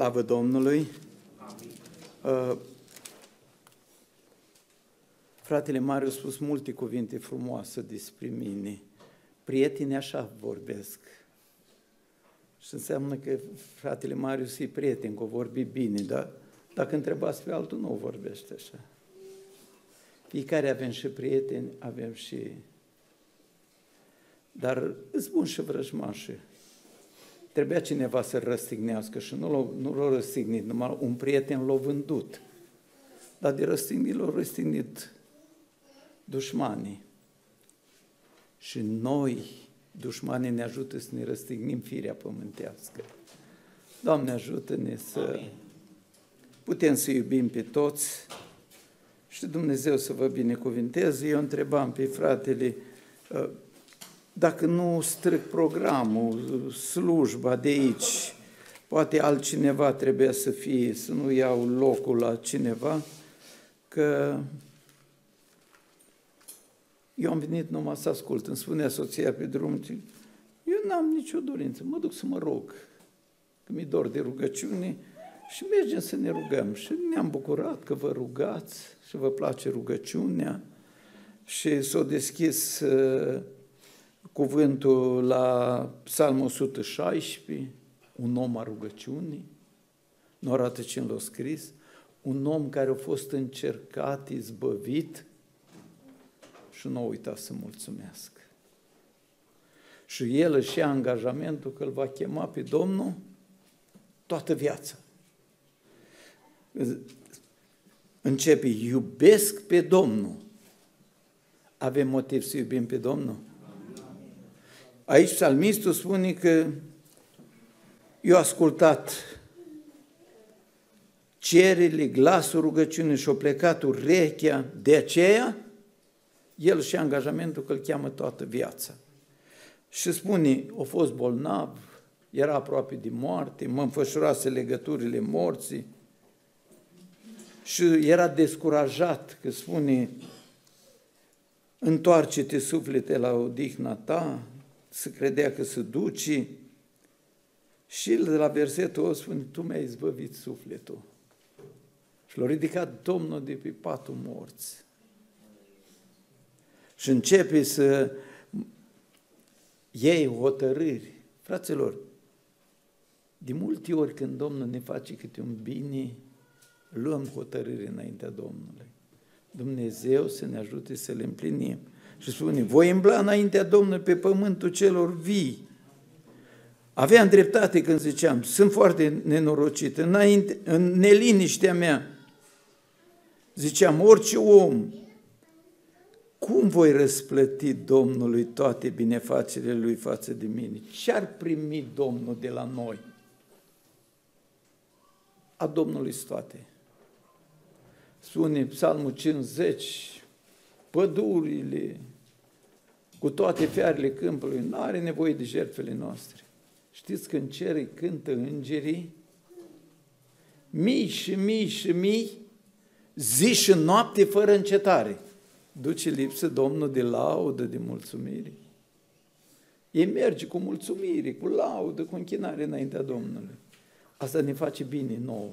Slavă Domnului! Uh, fratele Mariu a spus multe cuvinte frumoase despre mine. Prietenii așa vorbesc. Și înseamnă că fratele Marius e prieten, că o vorbi bine, dar dacă întrebați pe altul, nu o vorbește așa. Fiecare avem și prieteni, avem și... Dar îți bun și vrăjmașii. Trebuia cineva să răstignească și nu l-a, nu l-a răstignit, numai un prieten l-a vândut. Dar de răstignit l-a răstignit dușmanii. Și noi, dușmanii, ne ajută să ne răstignim firea pământească. Doamne, ajută-ne să Amin. putem să iubim pe toți și Dumnezeu să vă binecuvinteze. Eu întrebam pe fratele, uh, dacă nu stric programul, slujba de aici, poate altcineva trebuie să fie, să nu iau locul la cineva, că eu am venit numai să ascult. Îmi spunea soția pe drum, eu n-am nicio dorință, mă duc să mă rog, că mi dor de rugăciune și mergem să ne rugăm. Și ne-am bucurat că vă rugați și vă place rugăciunea și s-a deschis uh, cuvântul la Psalmul 116, un om a rugăciunii, nu arată cine l-a scris, un om care a fost încercat, izbăvit și nu a uitat să mulțumească. Și el își ia angajamentul că îl va chema pe Domnul toată viața. Începe, iubesc pe Domnul. Avem motiv să iubim pe Domnul? Aici psalmistul spune că eu ascultat cererile, glasul rugăciunii și-o plecat urechea, de aceea el și angajamentul că îl cheamă toată viața. Și spune, a fost bolnav, era aproape de moarte, mă înfășurase legăturile morții și era descurajat, că spune, întoarce-te suflete la odihna ta, să credea că se duce și de la versetul 8 spune, Tu mi-ai izbăvit sufletul. Și l-a ridicat Domnul de pe patul morți. Și începe să iei hotărâri. Fraților, de multe ori când Domnul ne face câte un bine, luăm hotărâri înaintea Domnului. Dumnezeu să ne ajute să le împlinim. Și spune, voi îmbla înaintea Domnului pe pământul celor vii. Aveam dreptate când ziceam, sunt foarte nenorocit, înainte, în neliniștea mea. Ziceam, orice om, cum voi răsplăti Domnului toate binefacerile Lui față de mine? Ce-ar primi Domnul de la noi? A Domnului toate. Spune Psalmul 50, pădurile, cu toate fiarele câmpului, nu are nevoie de jertfele noastre. Știți că în cer îi cântă îngerii, mii și mii și mii, zi și noapte fără încetare. Duce lipsă Domnul de laudă, de mulțumire. Ei merge cu mulțumire, cu laudă, cu închinare înaintea Domnului. Asta ne face bine nouă.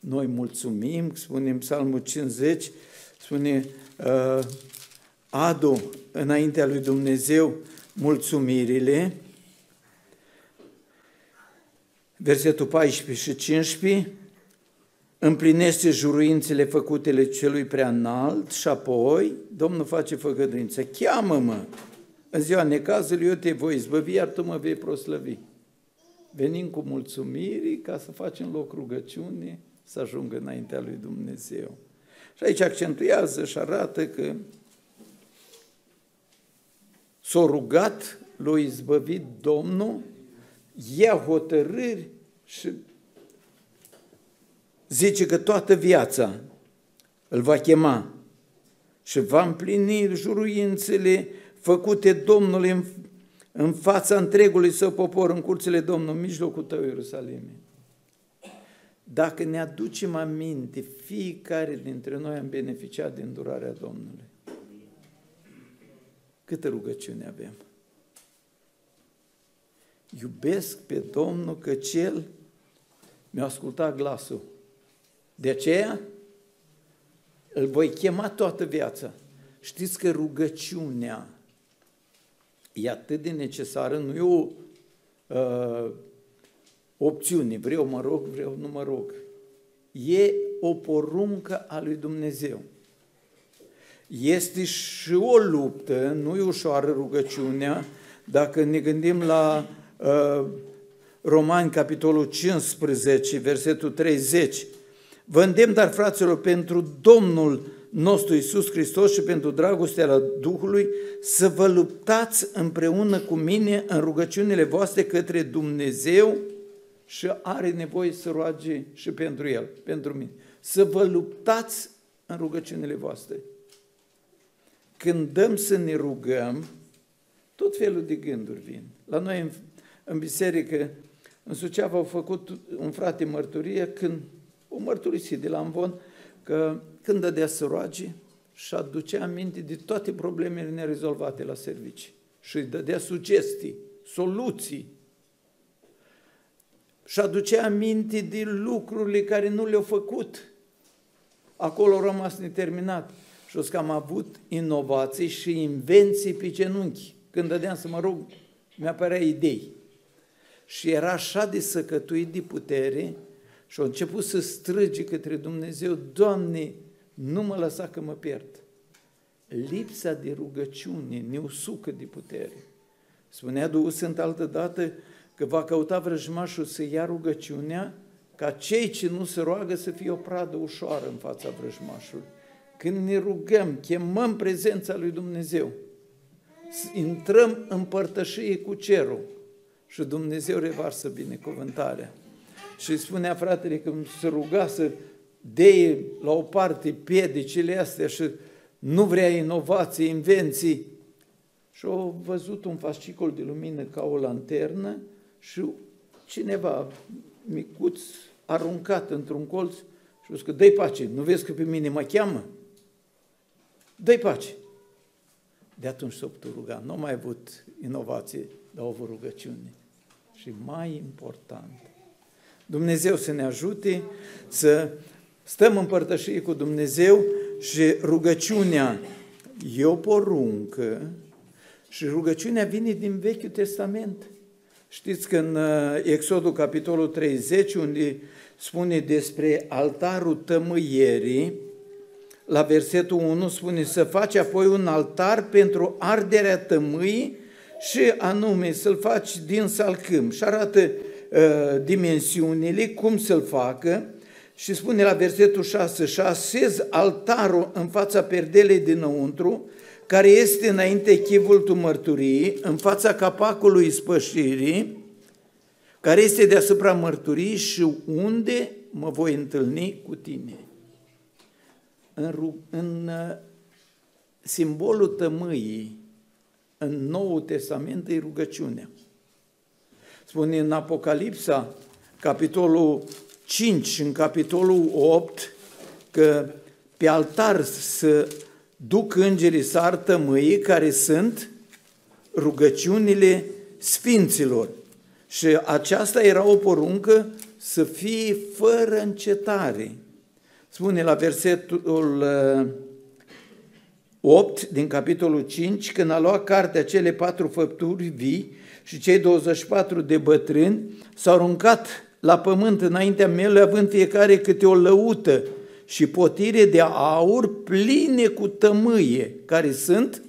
Noi mulțumim, spunem Psalmul 50, spune uh, adu înaintea lui Dumnezeu mulțumirile. Versetul 14 și 15, împlinește juruințele făcutele celui prea înalt și apoi Domnul face făgăduință. Cheamă-mă! În ziua necazului eu te voi izbăvi, iar tu mă vei proslăvi. Venim cu mulțumiri ca să facem loc rugăciune, să ajungă înaintea lui Dumnezeu. Și aici accentuează și arată că s-a rugat, l-a izbăvit Domnul, ia hotărâri și zice că toată viața îl va chema și va împlini juruințele făcute Domnului în, în fața întregului său popor, în curțile Domnului, în mijlocul tău, Ierusalime. Dacă ne aducem aminte, fiecare dintre noi am beneficiat din durarea Domnului. Câtă rugăciune avem? Iubesc pe Domnul că Cel mi-a ascultat glasul. De aceea îl voi chema toată viața. Știți că rugăciunea e atât de necesară, nu e o uh, opțiune, vreau mă rog, vreau nu mă rog. E o poruncă a lui Dumnezeu. Este și o luptă, nu e ușoară rugăciunea, dacă ne gândim la uh, Romani, capitolul 15, versetul 30. Vă îndemn, dar, fraților, pentru Domnul nostru Isus Hristos și pentru dragostea la Duhului, să vă luptați împreună cu mine în rugăciunile voastre către Dumnezeu și are nevoie să roage și pentru El, pentru mine. Să vă luptați în rugăciunile voastre. Când dăm să ne rugăm, tot felul de gânduri vin. La noi în, în biserică, în Suceava, au făcut un frate mărturie când o mărturisit de la Amvon că când dădea să roage și aducea aminte de toate problemele nerezolvate la servicii și îi dădea sugestii, soluții și aducea aminte de lucrurile care nu le-au făcut. Acolo au rămas neterminat. Și o că am avut inovații și invenții pe genunchi. Când dădeam să mă rog, mi-apărea idei. Și era așa de săcătuit de putere și a început să strige către Dumnezeu, Doamne, nu mă lăsa că mă pierd. Lipsa de rugăciune ne usucă de putere. Spunea Duhul Sfânt altă dată că va căuta vrăjmașul să ia rugăciunea ca cei ce nu se roagă să fie o pradă ușoară în fața vrăjmașului. Când ne rugăm, chemăm prezența lui Dumnezeu, intrăm în părtășie cu cerul și Dumnezeu revarsă binecuvântarea. Și spunea fratele că se ruga să deie la o parte piedicile astea și nu vrea inovație, invenții. Și au văzut un fascicol de lumină ca o lanternă și cineva micuț aruncat într-un colț și a zis că dă pace, nu vezi că pe mine mă cheamă? Dă pace. De atunci s-a putut ruga. Nu mai avut inovație, dar au avut rugăciune. Și mai important, Dumnezeu să ne ajute să stăm în părtășie cu Dumnezeu și rugăciunea e o poruncă și rugăciunea vine din Vechiul Testament. Știți că în uh, Exodul capitolul 30, unde spune despre altarul tămâierii, la versetul 1 spune să faci apoi un altar pentru arderea tămâii și anume să-l faci din salcâm. Și arată uh, dimensiunile, cum să-l facă. Și spune la versetul 6 și șasez altarul în fața perdelei dinăuntru, care este înainte chivul mărturii, în fața capacului spășirii, care este deasupra mărturii și unde mă voi întâlni cu tine în, în uh, simbolul tămâii în Noul Testament e rugăciunea. Spune în Apocalipsa, capitolul 5 și în capitolul 8, că pe altar să duc îngerii sar tămâii care sunt rugăciunile sfinților. Și aceasta era o poruncă să fie fără încetare spune la versetul 8 uh, din capitolul 5, când a luat cartea cele patru făpturi vii și cei 24 de bătrâni s-au aruncat la pământ înaintea mele, având fiecare câte o lăută și potire de aur pline cu tămâie, care sunt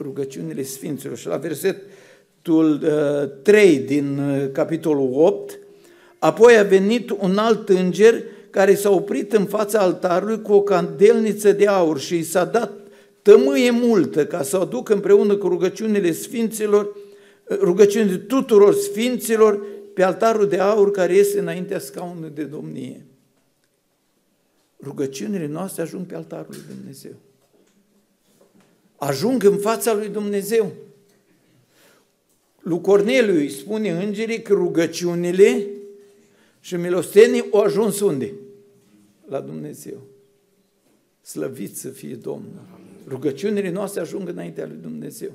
rugăciunile Sfinților. Și la versetul 3 uh, din uh, capitolul 8, apoi a venit un alt înger care s-a oprit în fața altarului cu o candelniță de aur și i s-a dat tămâie multă ca să o aducă împreună cu rugăciunile sfinților, rugăciunile tuturor sfinților pe altarul de aur care este înaintea scaunului de domnie. Rugăciunile noastre ajung pe altarul lui Dumnezeu. Ajung în fața lui Dumnezeu. Lui Corneliu îi spune îngerii că rugăciunile și milostenii au ajuns unde? La Dumnezeu. Slăvit să fie Domnul. Rugăciunile noastre ajung înaintea lui Dumnezeu.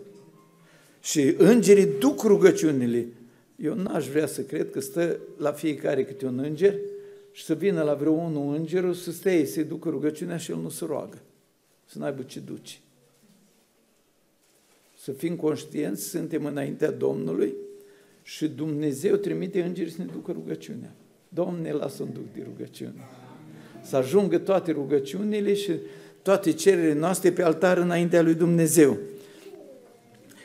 Și îngerii duc rugăciunile Eu n-aș vrea să cred că stă la fiecare câte un înger și să vină la vreo unul îngerul să stea, să-i ducă rugăciunea și el nu se roagă, să n-aibă ce duce. Să fim conștienți, suntem înaintea Domnului și Dumnezeu trimite îngeri să ne ducă rugăciunea. Doamne, lasă un duc de rugăciune. Să ajungă toate rugăciunile și toate cererile noastre pe altar înaintea lui Dumnezeu.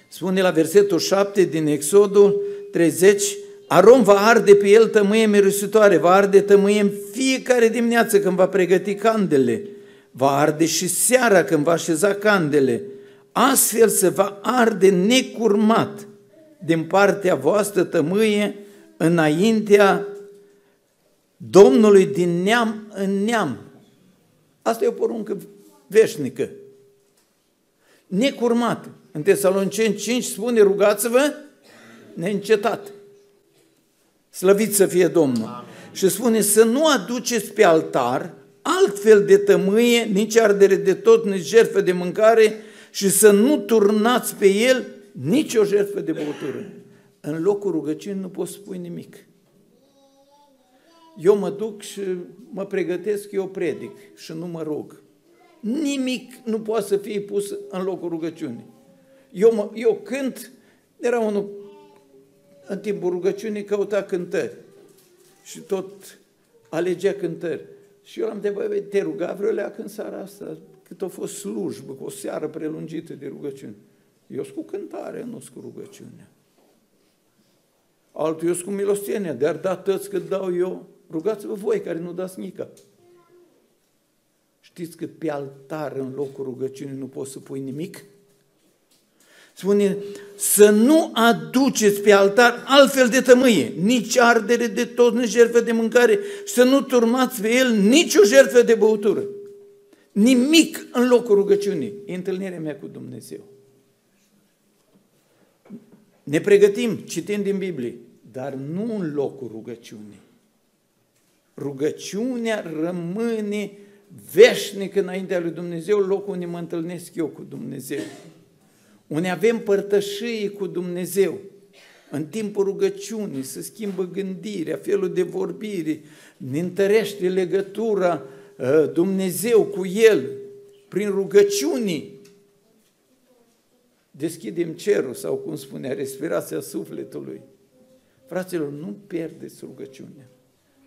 Spune la versetul 7 din Exodul 30, Arom va arde pe el tămâie mirosuitoare, va arde tămâie în fiecare dimineață când va pregăti candele, va arde și seara când va așeza candele. Astfel se va arde necurmat din partea voastră tămâie înaintea Domnului din neam în neam. Asta e o poruncă veșnică. Necurmat. În Tesaloniceni 5 spune, rugați-vă neîncetat. Slăvit să fie Domnul. Amin. Și spune să nu aduceți pe altar altfel de tămâie, nici ardere de tot, nici jertfă de mâncare și să nu turnați pe el nici o jertfă de băutură. În locul rugăciunii nu poți spui nimic. Eu mă duc și mă pregătesc, eu predic și nu mă rog. Nimic nu poate să fie pus în locul rugăciunii. Eu, mă, eu cânt, era unul în timpul rugăciunii căuta cântări și tot alegea cântări. Și eu am întrebat, te ruga vreo leacă în seara asta? Cât a fost slujbă, cu o seară prelungită de rugăciune. Eu sunt cu cântare, nu sunt cu rugăciunea. Altul eu sunt cu milostenia, dar da tăți cât dau eu, rugați-vă voi care nu dați nică. Știți că pe altar, în locul rugăciunii, nu poți să pui nimic? Spune, să nu aduceți pe altar altfel de tămâie, nici ardere de tot, nici jertfă de mâncare, și să nu turmați pe el nici o jertfă de băutură. Nimic în locul rugăciunii. E întâlnirea mea cu Dumnezeu. Ne pregătim, citim din Biblie, dar nu în locul rugăciunii. Rugăciunea rămâne veșnic înaintea lui Dumnezeu, locul unde mă întâlnesc eu cu Dumnezeu unde avem părtășii cu Dumnezeu, în timpul rugăciunii, se schimbă gândirea, felul de vorbire, ne întărește legătura ă, Dumnezeu cu El, prin rugăciunii, deschidem cerul sau, cum spunea, respirația sufletului. Fraților, nu pierdeți rugăciunea.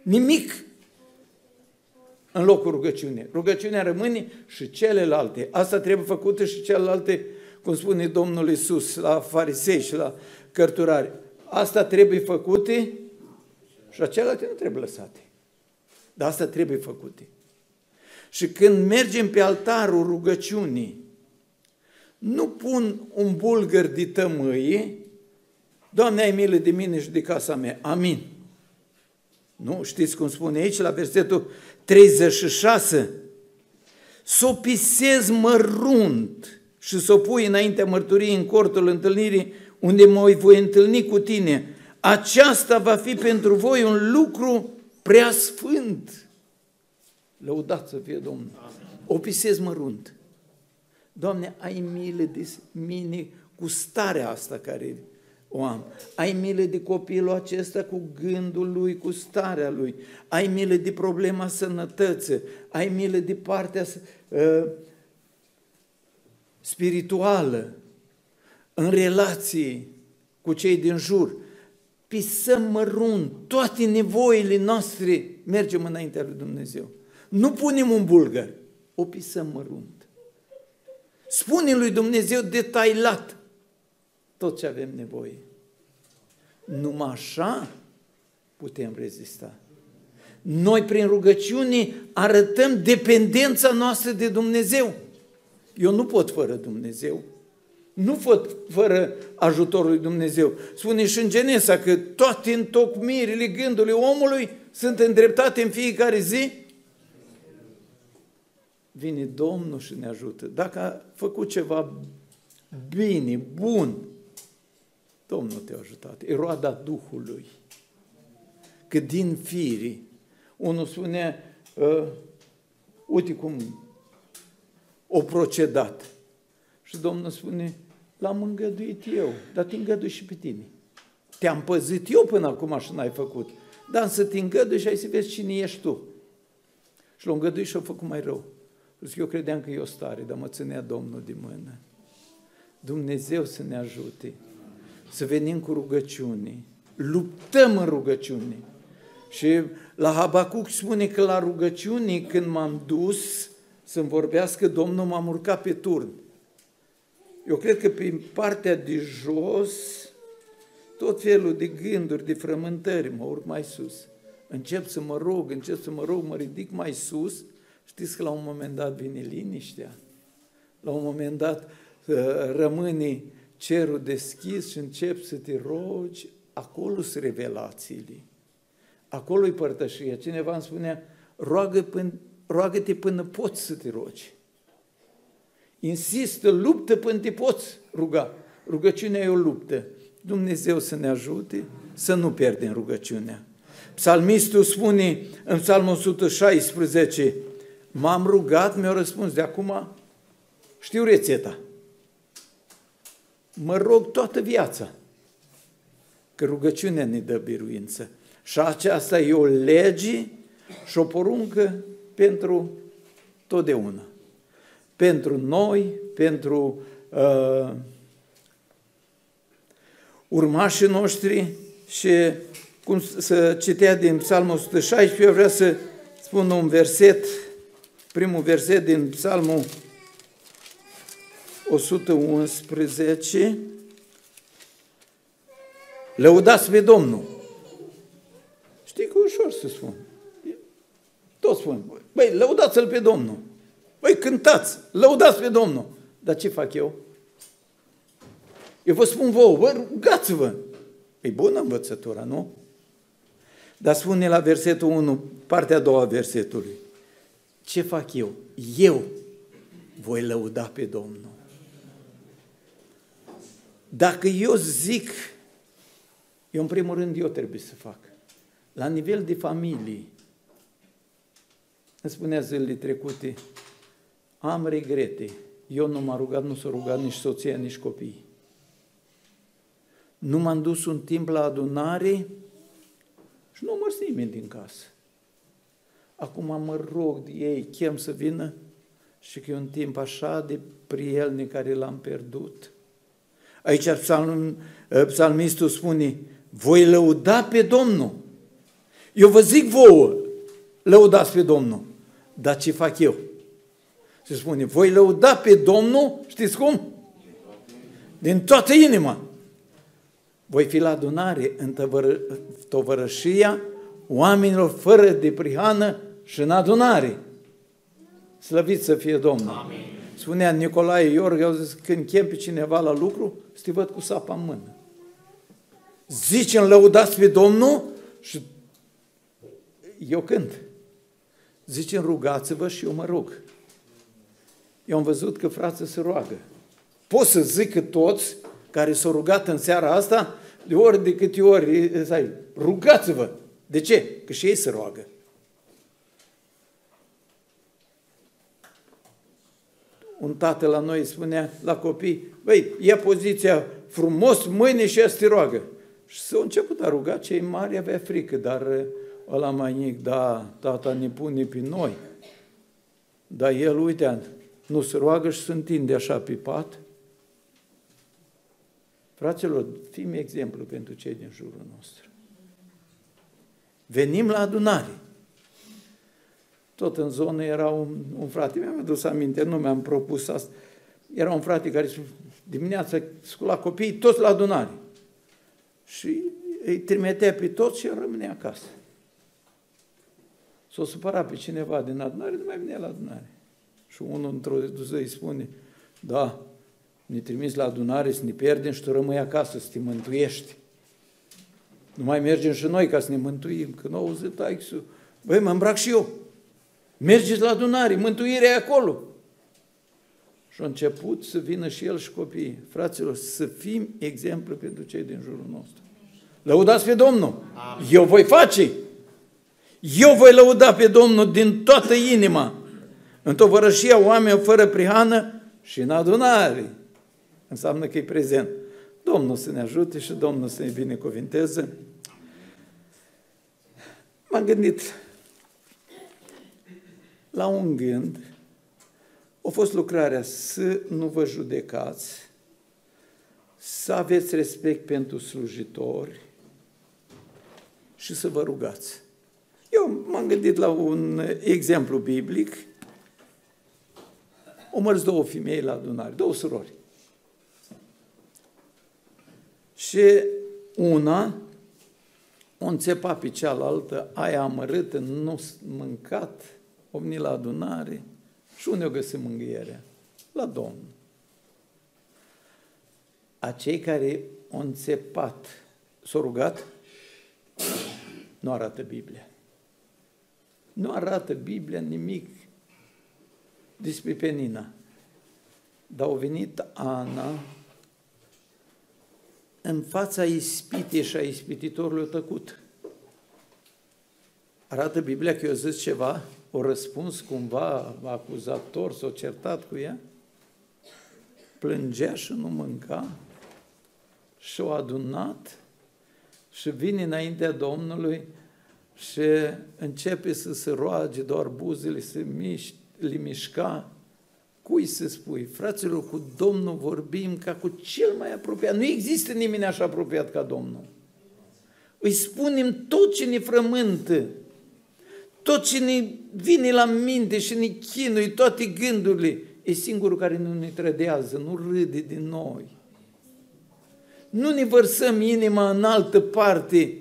Nimic în locul rugăciunii. Rugăciunea rămâne și celelalte. Asta trebuie făcută și celelalte cum spune Domnul Isus la farisei și la cărturari. Asta trebuie făcute și celelalte nu trebuie lăsate. Dar asta trebuie făcute. Și când mergem pe altarul rugăciunii, nu pun un bulgăr de tămâie, Doamne, ai milă de mine și de casa mea. Amin. Nu? Știți cum spune aici la versetul 36? Să o pisez mărunt și să o pui înaintea mărturiei în cortul întâlnirii unde mă voi întâlni cu tine. Aceasta va fi pentru voi un lucru prea sfânt. Lăudat să fie Domnul. O pisez mărunt. Doamne, ai milă de mine cu starea asta care o am. Ai milă de copilul acesta cu gândul lui, cu starea lui. Ai milă de problema sănătății. Ai milă de partea uh, spirituală, în relații cu cei din jur, pisăm mărunt, toate nevoile noastre mergem înaintea lui Dumnezeu. Nu punem un bulgăr, o pisăm mărunt. Spune lui Dumnezeu detailat tot ce avem nevoie. Numai așa putem rezista. Noi, prin rugăciune, arătăm dependența noastră de Dumnezeu. Eu nu pot fără Dumnezeu. Nu pot fără ajutorul lui Dumnezeu. Spune și în Genesa că toate întocmirile gândului omului sunt îndreptate în fiecare zi. Vine Domnul și ne ajută. Dacă a făcut ceva bine, bun, Domnul te-a ajutat. E roada Duhului. Că din firii, unul spune, uh, uite cum o procedat. Și Domnul spune, l-am îngăduit eu, dar te îngădui și pe tine. Te-am păzit eu până acum și n-ai făcut. Dar să te îngădui și ai să vezi cine ești tu. Și l-a îngăduit și a făcut mai rău. Eu credeam că e o stare, dar mă ținea Domnul din mână. Dumnezeu să ne ajute să venim cu rugăciuni. Luptăm în rugăciune. Și la Habacuc spune că la rugăciuni, când m-am dus să-mi vorbească, Domnul m-a urcat pe turn. Eu cred că prin partea de jos, tot felul de gânduri, de frământări, mă urc mai sus. Încep să mă rog, încep să mă rog, mă ridic mai sus. Știți că la un moment dat vine liniștea. La un moment dat uh, rămâne cerul deschis și începi să te rogi, acolo sunt revelațiile. Acolo e părtășia. Cineva îmi spunea, roagă până, roagă-te până poți să te rogi. Insistă, luptă până te poți ruga. Rugăciunea e o luptă. Dumnezeu să ne ajute să nu pierdem rugăciunea. Psalmistul spune în Psalmul 116, m-am rugat, mi-a răspuns, de acum știu rețeta. Mă rog toată viața, că rugăciunea ne dă biruință. Și aceasta e o lege și o poruncă pentru totdeauna. Pentru noi, pentru uh, urmașii noștri și cum să citea din Psalmul 116, eu vreau să spun un verset, primul verset din Psalmul 111. Lăudați pe Domnul! Știi că ușor să spun. Toți spun, băi, lăudați-L pe Domnul. Băi, cântați, lăudați pe Domnul. Dar ce fac eu? Eu vă spun vouă, bă, rugați-vă. E bună învățătura, nu? Dar spune la versetul 1, partea a doua versetului. Ce fac eu? Eu voi lăuda pe Domnul. Dacă eu zic, eu în primul rând eu trebuie să fac. La nivel de familie, îmi spunea zilele trecute, am regrete. Eu nu m-am rugat, nu s-a rugat nici soția, nici copii. Nu m-am dus un timp la adunare și nu mă nimeni din casă. Acum mă rog de ei, chem să vină și că e un timp așa de prielnic care l-am pierdut. Aici psalm, psalmistul spune, voi lăuda pe Domnul. Eu vă zic vouă, lăudați pe Domnul. Dar ce fac eu? Se spune, voi lăuda pe Domnul, știți cum? Din toată inima. Voi fi la adunare în tovărășia oamenilor fără de prihană și în adunare. Slăvit să fie Domnul. Amin. Spunea Nicolae Iorg, au zis, când chem pe cineva la lucru, să te văd cu sapa în mână. Zicem, lăudați pe Domnul și eu cânt. Zicem, rugați-vă și eu mă rog. Eu am văzut că frații se roagă. Pot să zic că toți care s-au rugat în seara asta, de ori de câte ori, rugați-vă. De ce? Că și ei se roagă. Un tată la noi spunea la copii, băi, ia poziția frumos, mâine și ea te roagă. Și s-au început a ruga, cei mari avea frică, dar ăla mai mic, da, tata ne pune pe noi. Dar el, uite, nu se roagă și se întinde așa pe pat. Fraților, fim exemplu pentru cei din jurul nostru. Venim la adunare tot în zonă era un, un frate, mi-am adus aminte, nu mi-am propus asta, era un frate care dimineața scula copiii toți la adunare și îi trimitea pe toți și rămânea acasă. S-o supăra pe cineva din adunare, nu mai venea la adunare. Și unul într-o zi îi spune, da, ne trimis la adunare să ne pierdem și tu rămâi acasă, să te mântuiești. Nu mai mergem și noi ca să ne mântuim. Când au auzit taixul, băi, mă îmbrac și eu. Mergeți la adunare, mântuirea e acolo. Și a început să vină și el și copiii. Fraților, să fim exemplu pentru cei din jurul nostru. Lăudați pe Domnul. Amin. Eu voi face. Eu voi lăuda pe Domnul din toată inima. În tovărășia oameni fără prihană și în adunare. Înseamnă că e prezent. Domnul să ne ajute și Domnul să ne binecuvinteze. M-am gândit la un gând, a fost lucrarea să nu vă judecați, să aveți respect pentru slujitori și să vă rugați. Eu m-am gândit la un exemplu biblic. O mărți două femei la adunare, două surori. Și una o înțepa pe cealaltă, aia amărâtă, nu mâncat, o venit la adunare și unde o găsim mângâierea? La Domnul. Acei care au înțepat, s-au rugat, nu arată Biblia. Nu arată Biblia nimic despre Penina. Dar au venit Ana în fața ispitei și a ispititorului tăcut. Arată Biblia că eu zis ceva, o răspuns cumva acuzator, s-o certat cu ea, plângea și nu mânca și o adunat și vine înaintea Domnului și începe să se roage doar buzele, să miș, le mișca. Cui să spui? Fraților, cu Domnul vorbim ca cu cel mai apropiat. Nu există nimeni așa apropiat ca Domnul. Îi spunem tot ce ne frământă, tot ce ne vine la minte și ne chinui, toate gândurile. E singurul care nu ne trădează, nu râde din noi. Nu ne vărsăm inima în altă parte,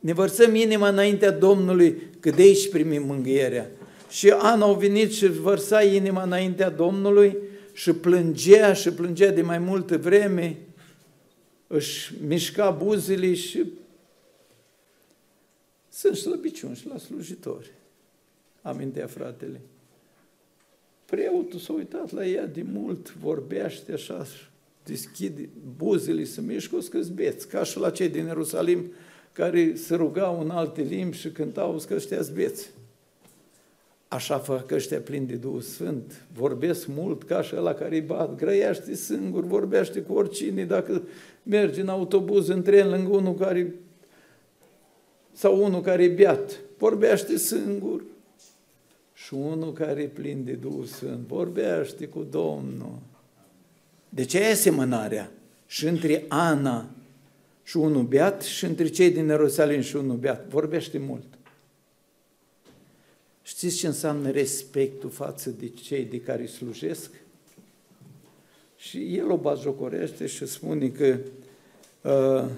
ne vărsăm inima înaintea Domnului, că de aici primim mângâierea. Și Ana au venit și vărsa inima înaintea Domnului și plângea și plângea de mai multă vreme, își mișca buzele și sunt slăbiciuni și la slujitori. Amintea fratele. Preotul s-a uitat la ea de mult, vorbește așa, deschide buzele, să mișcă, o scăzbeți, ca și la cei din Ierusalim, care se rugau în alte limbi și cântau că ăștia beți. Așa fac ăștia plini de Duhul Sfânt. Vorbesc mult ca și ăla care îi bat, grăiește singur, vorbește cu oricine. Dacă mergi în autobuz, în tren, lângă unul care sau unul care e beat, vorbește singur. Și unul care e plin de Duhul Sfânt, vorbește cu Domnul. De ce e asemănarea? Și între Ana și unul beat și între cei din Ierusalim și unul beat. Vorbește mult. Știți ce înseamnă respectul față de cei de care îi slujesc? Și el o bazocorește și spune că uh,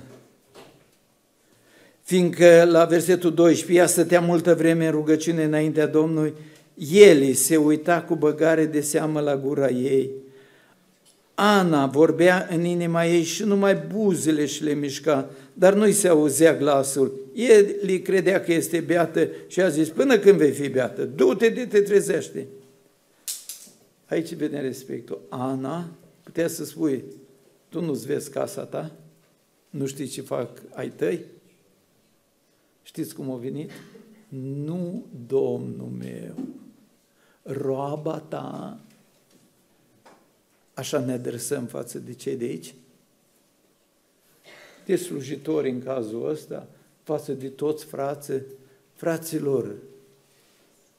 fiindcă la versetul 12, ea stătea multă vreme în rugăciune înaintea Domnului, el se uita cu băgare de seamă la gura ei Ana vorbea în inima ei și numai buzele și le mișca, dar nu-i se auzea glasul. El credea că este beată și a zis, până când vei fi beată, du-te de te trezește. Aici vine respectul. Ana putea să spui, tu nu-ți vezi casa ta? Nu știi ce fac ai tăi? Știți cum a venit? Nu, Domnul meu, roaba ta Așa ne adresăm față de cei de aici? De slujitori în cazul ăsta, față de toți frații, fraților,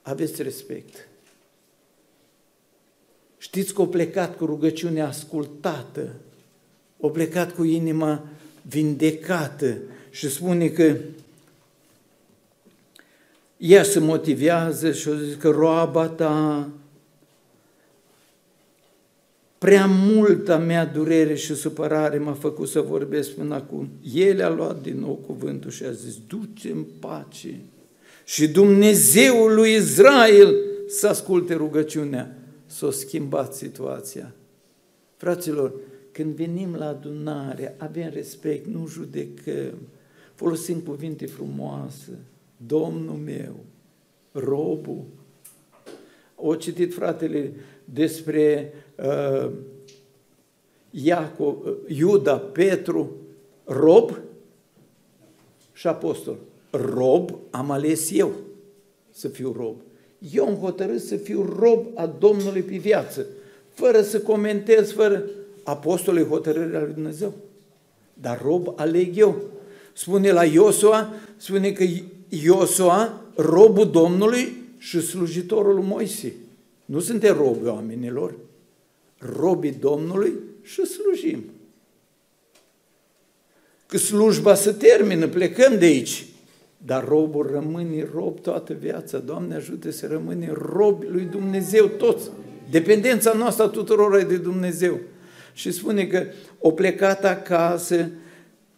aveți respect. Știți că au plecat cu rugăciunea ascultată, au plecat cu inima vindecată și spune că ea se motivează și o zice că roaba ta Prea multă mea durere și supărare m-a făcut să vorbesc până acum. El a luat din nou cuvântul și a zis, duce în pace și Dumnezeul lui Israel să asculte rugăciunea, să o schimbați situația. Fraților, când venim la adunare, avem respect, nu judecăm, folosim cuvinte frumoase, Domnul meu, robul. O citit fratele despre uh, Iacob, uh, Iuda, Petru, rob și apostol. Rob am ales eu să fiu rob. Eu am hotărât să fiu rob a Domnului pe viață, fără să comentez, fără apostolul hotărârea lui Dumnezeu. dar rob aleg eu. Spune la Iosua, spune că Iosua, robul Domnului și slujitorul lui Moise. Nu suntem robi oamenilor, robii Domnului și slujim. Că slujba se termină, plecăm de aici. Dar robul rămâne rob toată viața. Doamne ajută să rămâne rob lui Dumnezeu toți. Dependența noastră tuturor e de Dumnezeu. Și spune că o plecat acasă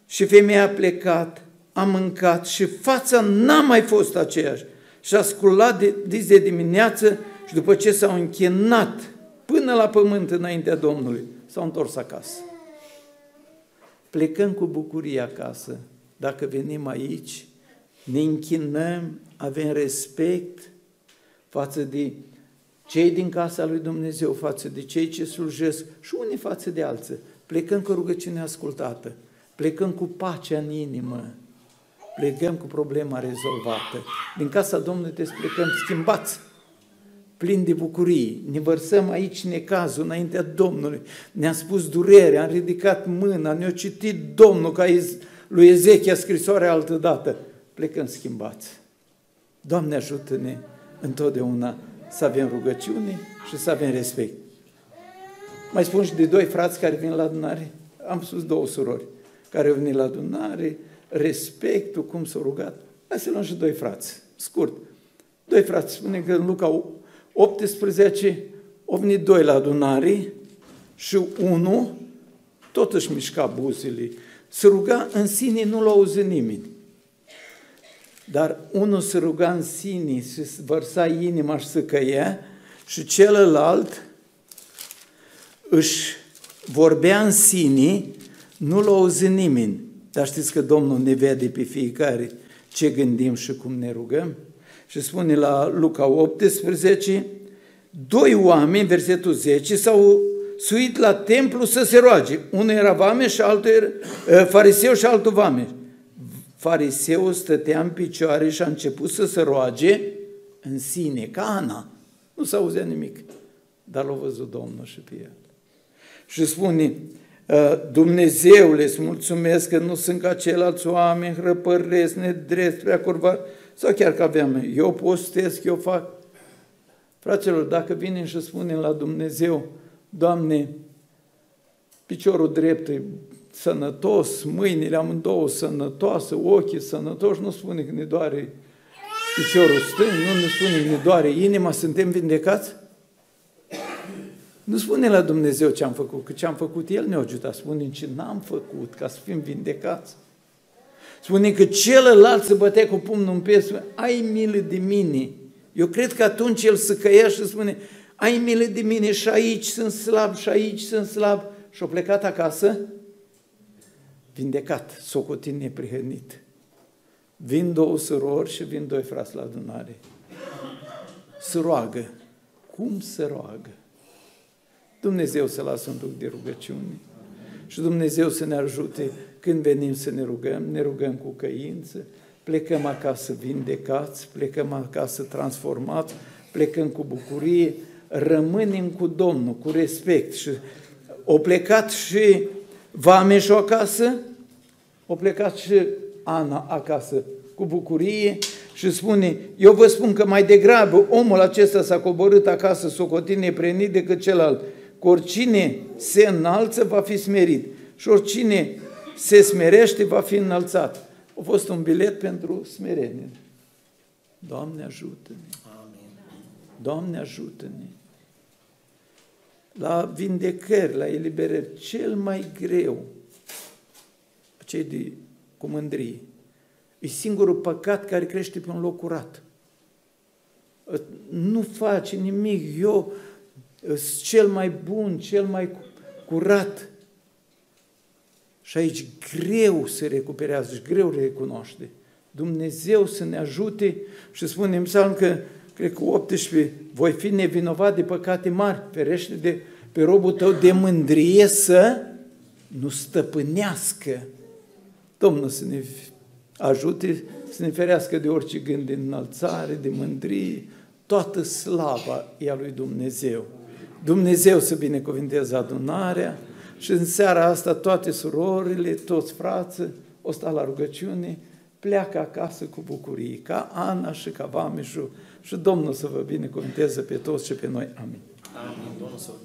și femeia a plecat, a mâncat și fața n-a mai fost aceeași. Și a sculat de, de, de dimineață și după ce s-au închinat până la pământ înaintea Domnului, s-au întors acasă. Plecăm cu bucurie acasă. Dacă venim aici, ne închinăm, avem respect față de cei din casa lui Dumnezeu, față de cei ce slujesc și unii față de alții. Plecăm cu rugăciune ascultată, plecăm cu pacea în inimă, plecăm cu problema rezolvată. Din casa Domnului te plecăm schimbați, plini de bucurii. Ne vărsăm aici necazul înaintea Domnului. Ne-a spus durere, am ridicat mâna, ne-a citit Domnul ca lui Ezechia scrisoarea altă dată. Plecăm schimbați. Doamne ajută-ne întotdeauna să avem rugăciune și să avem respect. Mai spun și de doi frați care vin la adunare. Am spus două surori care au venit la adunare, respectul, cum s-au rugat. Hai să luăm și doi frați, scurt. Doi frați, spune că în Luca 18 au venit doi la adunare și unul tot își mișca buzele. Se ruga în sine, nu l-a auzit nimeni. Dar unul se ruga în sine și vărsa inima și să căia și celălalt își vorbea în sine, nu l-a auzit nimeni. Dar știți că Domnul ne vede pe fiecare ce gândim și cum ne rugăm? Și spune la Luca 18, doi oameni, versetul 10, s-au suit la templu să se roage. Unul era vame și altul era ă, fariseu și altul vame. Fariseul stătea în picioare și a început să se roage în sine, ca Ana. Nu s-auzea nimic, dar l-a văzut Domnul și pe el. Și spune, ă, Dumnezeule, îți mulțumesc că nu sunt ca ceilalți oameni, hrăpăresc, nedrept, prea curva, sau chiar că aveam, eu postesc, eu fac. Fraților, dacă vinem și spunem la Dumnezeu, Doamne, piciorul drept e sănătos, mâinile amândouă sănătoase, ochii sănătoși, nu spune că ne doare piciorul stâng, nu ne spune că ne doare inima, suntem vindecați? Nu spune la Dumnezeu ce am făcut, că ce am făcut El ne-a ajutat. Spune ce n-am făcut ca să fim vindecați. Spune că celălalt se bătea cu pumnul în piept, ai milă de mine. Eu cred că atunci el se căia și spune, ai milă de mine și aici sunt slab și aici sunt slab. Și-a plecat acasă vindecat, socotit neprihănit. Vin două surori și vin doi frați la adunare. Se roagă. Cum se roagă? Dumnezeu să lasă un duc de rugăciune și Dumnezeu să ne ajute când venim să ne rugăm, ne rugăm cu căință, plecăm acasă vindecați, plecăm acasă transformați, plecăm cu bucurie, rămânem cu Domnul, cu respect. Și o plecat și Vameșul acasă, o plecat și Ana acasă cu bucurie și spune, eu vă spun că mai degrabă omul acesta s-a coborât acasă socotine prenit decât celălalt. Că oricine se înalță va fi smerit și oricine se smerește va fi înălțat. A fost un bilet pentru smerenie. Doamne ajută-ne! Doamne ajută-ne! La vindecări, la eliberări, cel mai greu, cei de cu mândrie, e singurul păcat care crește pe un loc curat. Nu face nimic, eu sunt cel mai bun, cel mai curat. Și aici greu se recuperează și greu recunoaște. Dumnezeu să ne ajute și spune în psalm că, cred că 18, voi fi nevinovat de păcate mari, ferește de, pe robul tău de mândrie să nu stăpânească. Domnul să ne ajute să ne ferească de orice gând de înălțare, de mândrie, toată slava e a lui Dumnezeu. Dumnezeu să binecuvinteze adunarea, Și în seara asta toate surorile, toți frații, o sta la rugăciune, pleacă acasă cu bucurie, ca Ana și ca Vameșu, și Domnul să vă binecuvânteze pe toți și pe noi. Amin. Amin. Domnul să